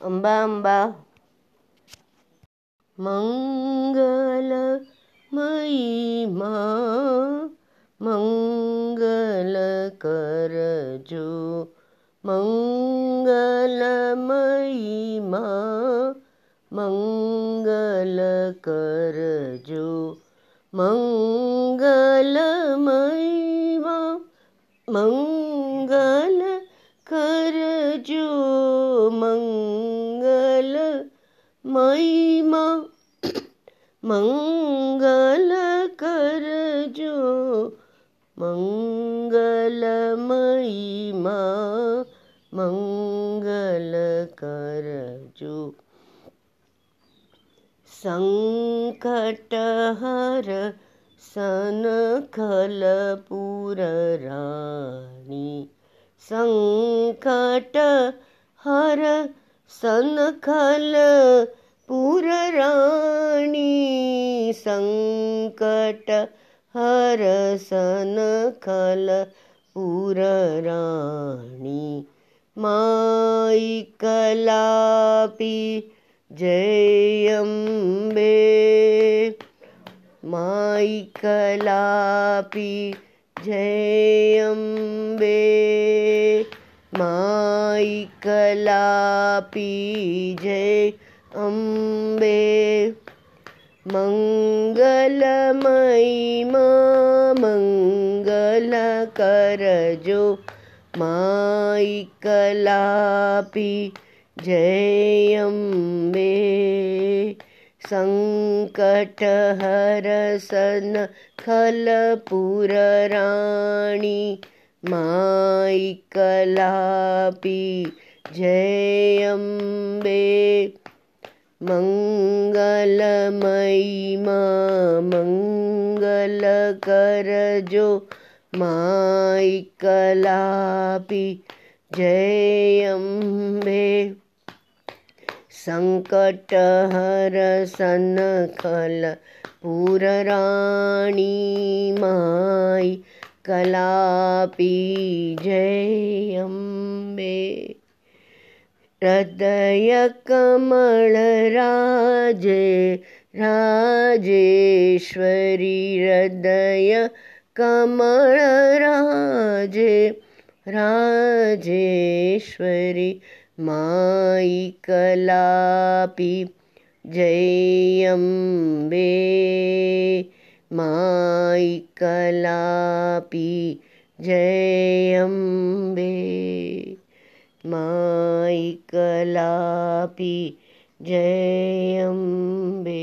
अम्बा अम्बा मंगल मई माँ मंगल कर जो। मंगलमयी माँ मंगल कर जो। मंगलमयी माँ मंगल कर जो। मंगल मई माँ मंगल कर जो। मंगलमयी माँ मंगल कर जो। संकट हर सन खल पुर रानी। संकट हर सन खल पुर रानी संकट हर सन खल पुर रानी। माई कलापी जय अम्बे। माई कलापी जय अम्बे। माई कलापी जय अम्बे। मंगलमयी माँ मंगल कर जो माई कलापी जय अम्बे। संकट हर सन खल राणी माई कलापी, जय अम्बे। मंगलमयी माँ मंगल कर जो माई कलापी, जय अम्बे। संकट हर सन खल पुर राणी माई कलापी जय अम्बे हृदय कमल राजे, राजेश्वरी हृदय कमल राजे, राजेश्वरी माई कलापी जय अम्बे माई कलापी जय अम्बे माई कलापी जय अम्बे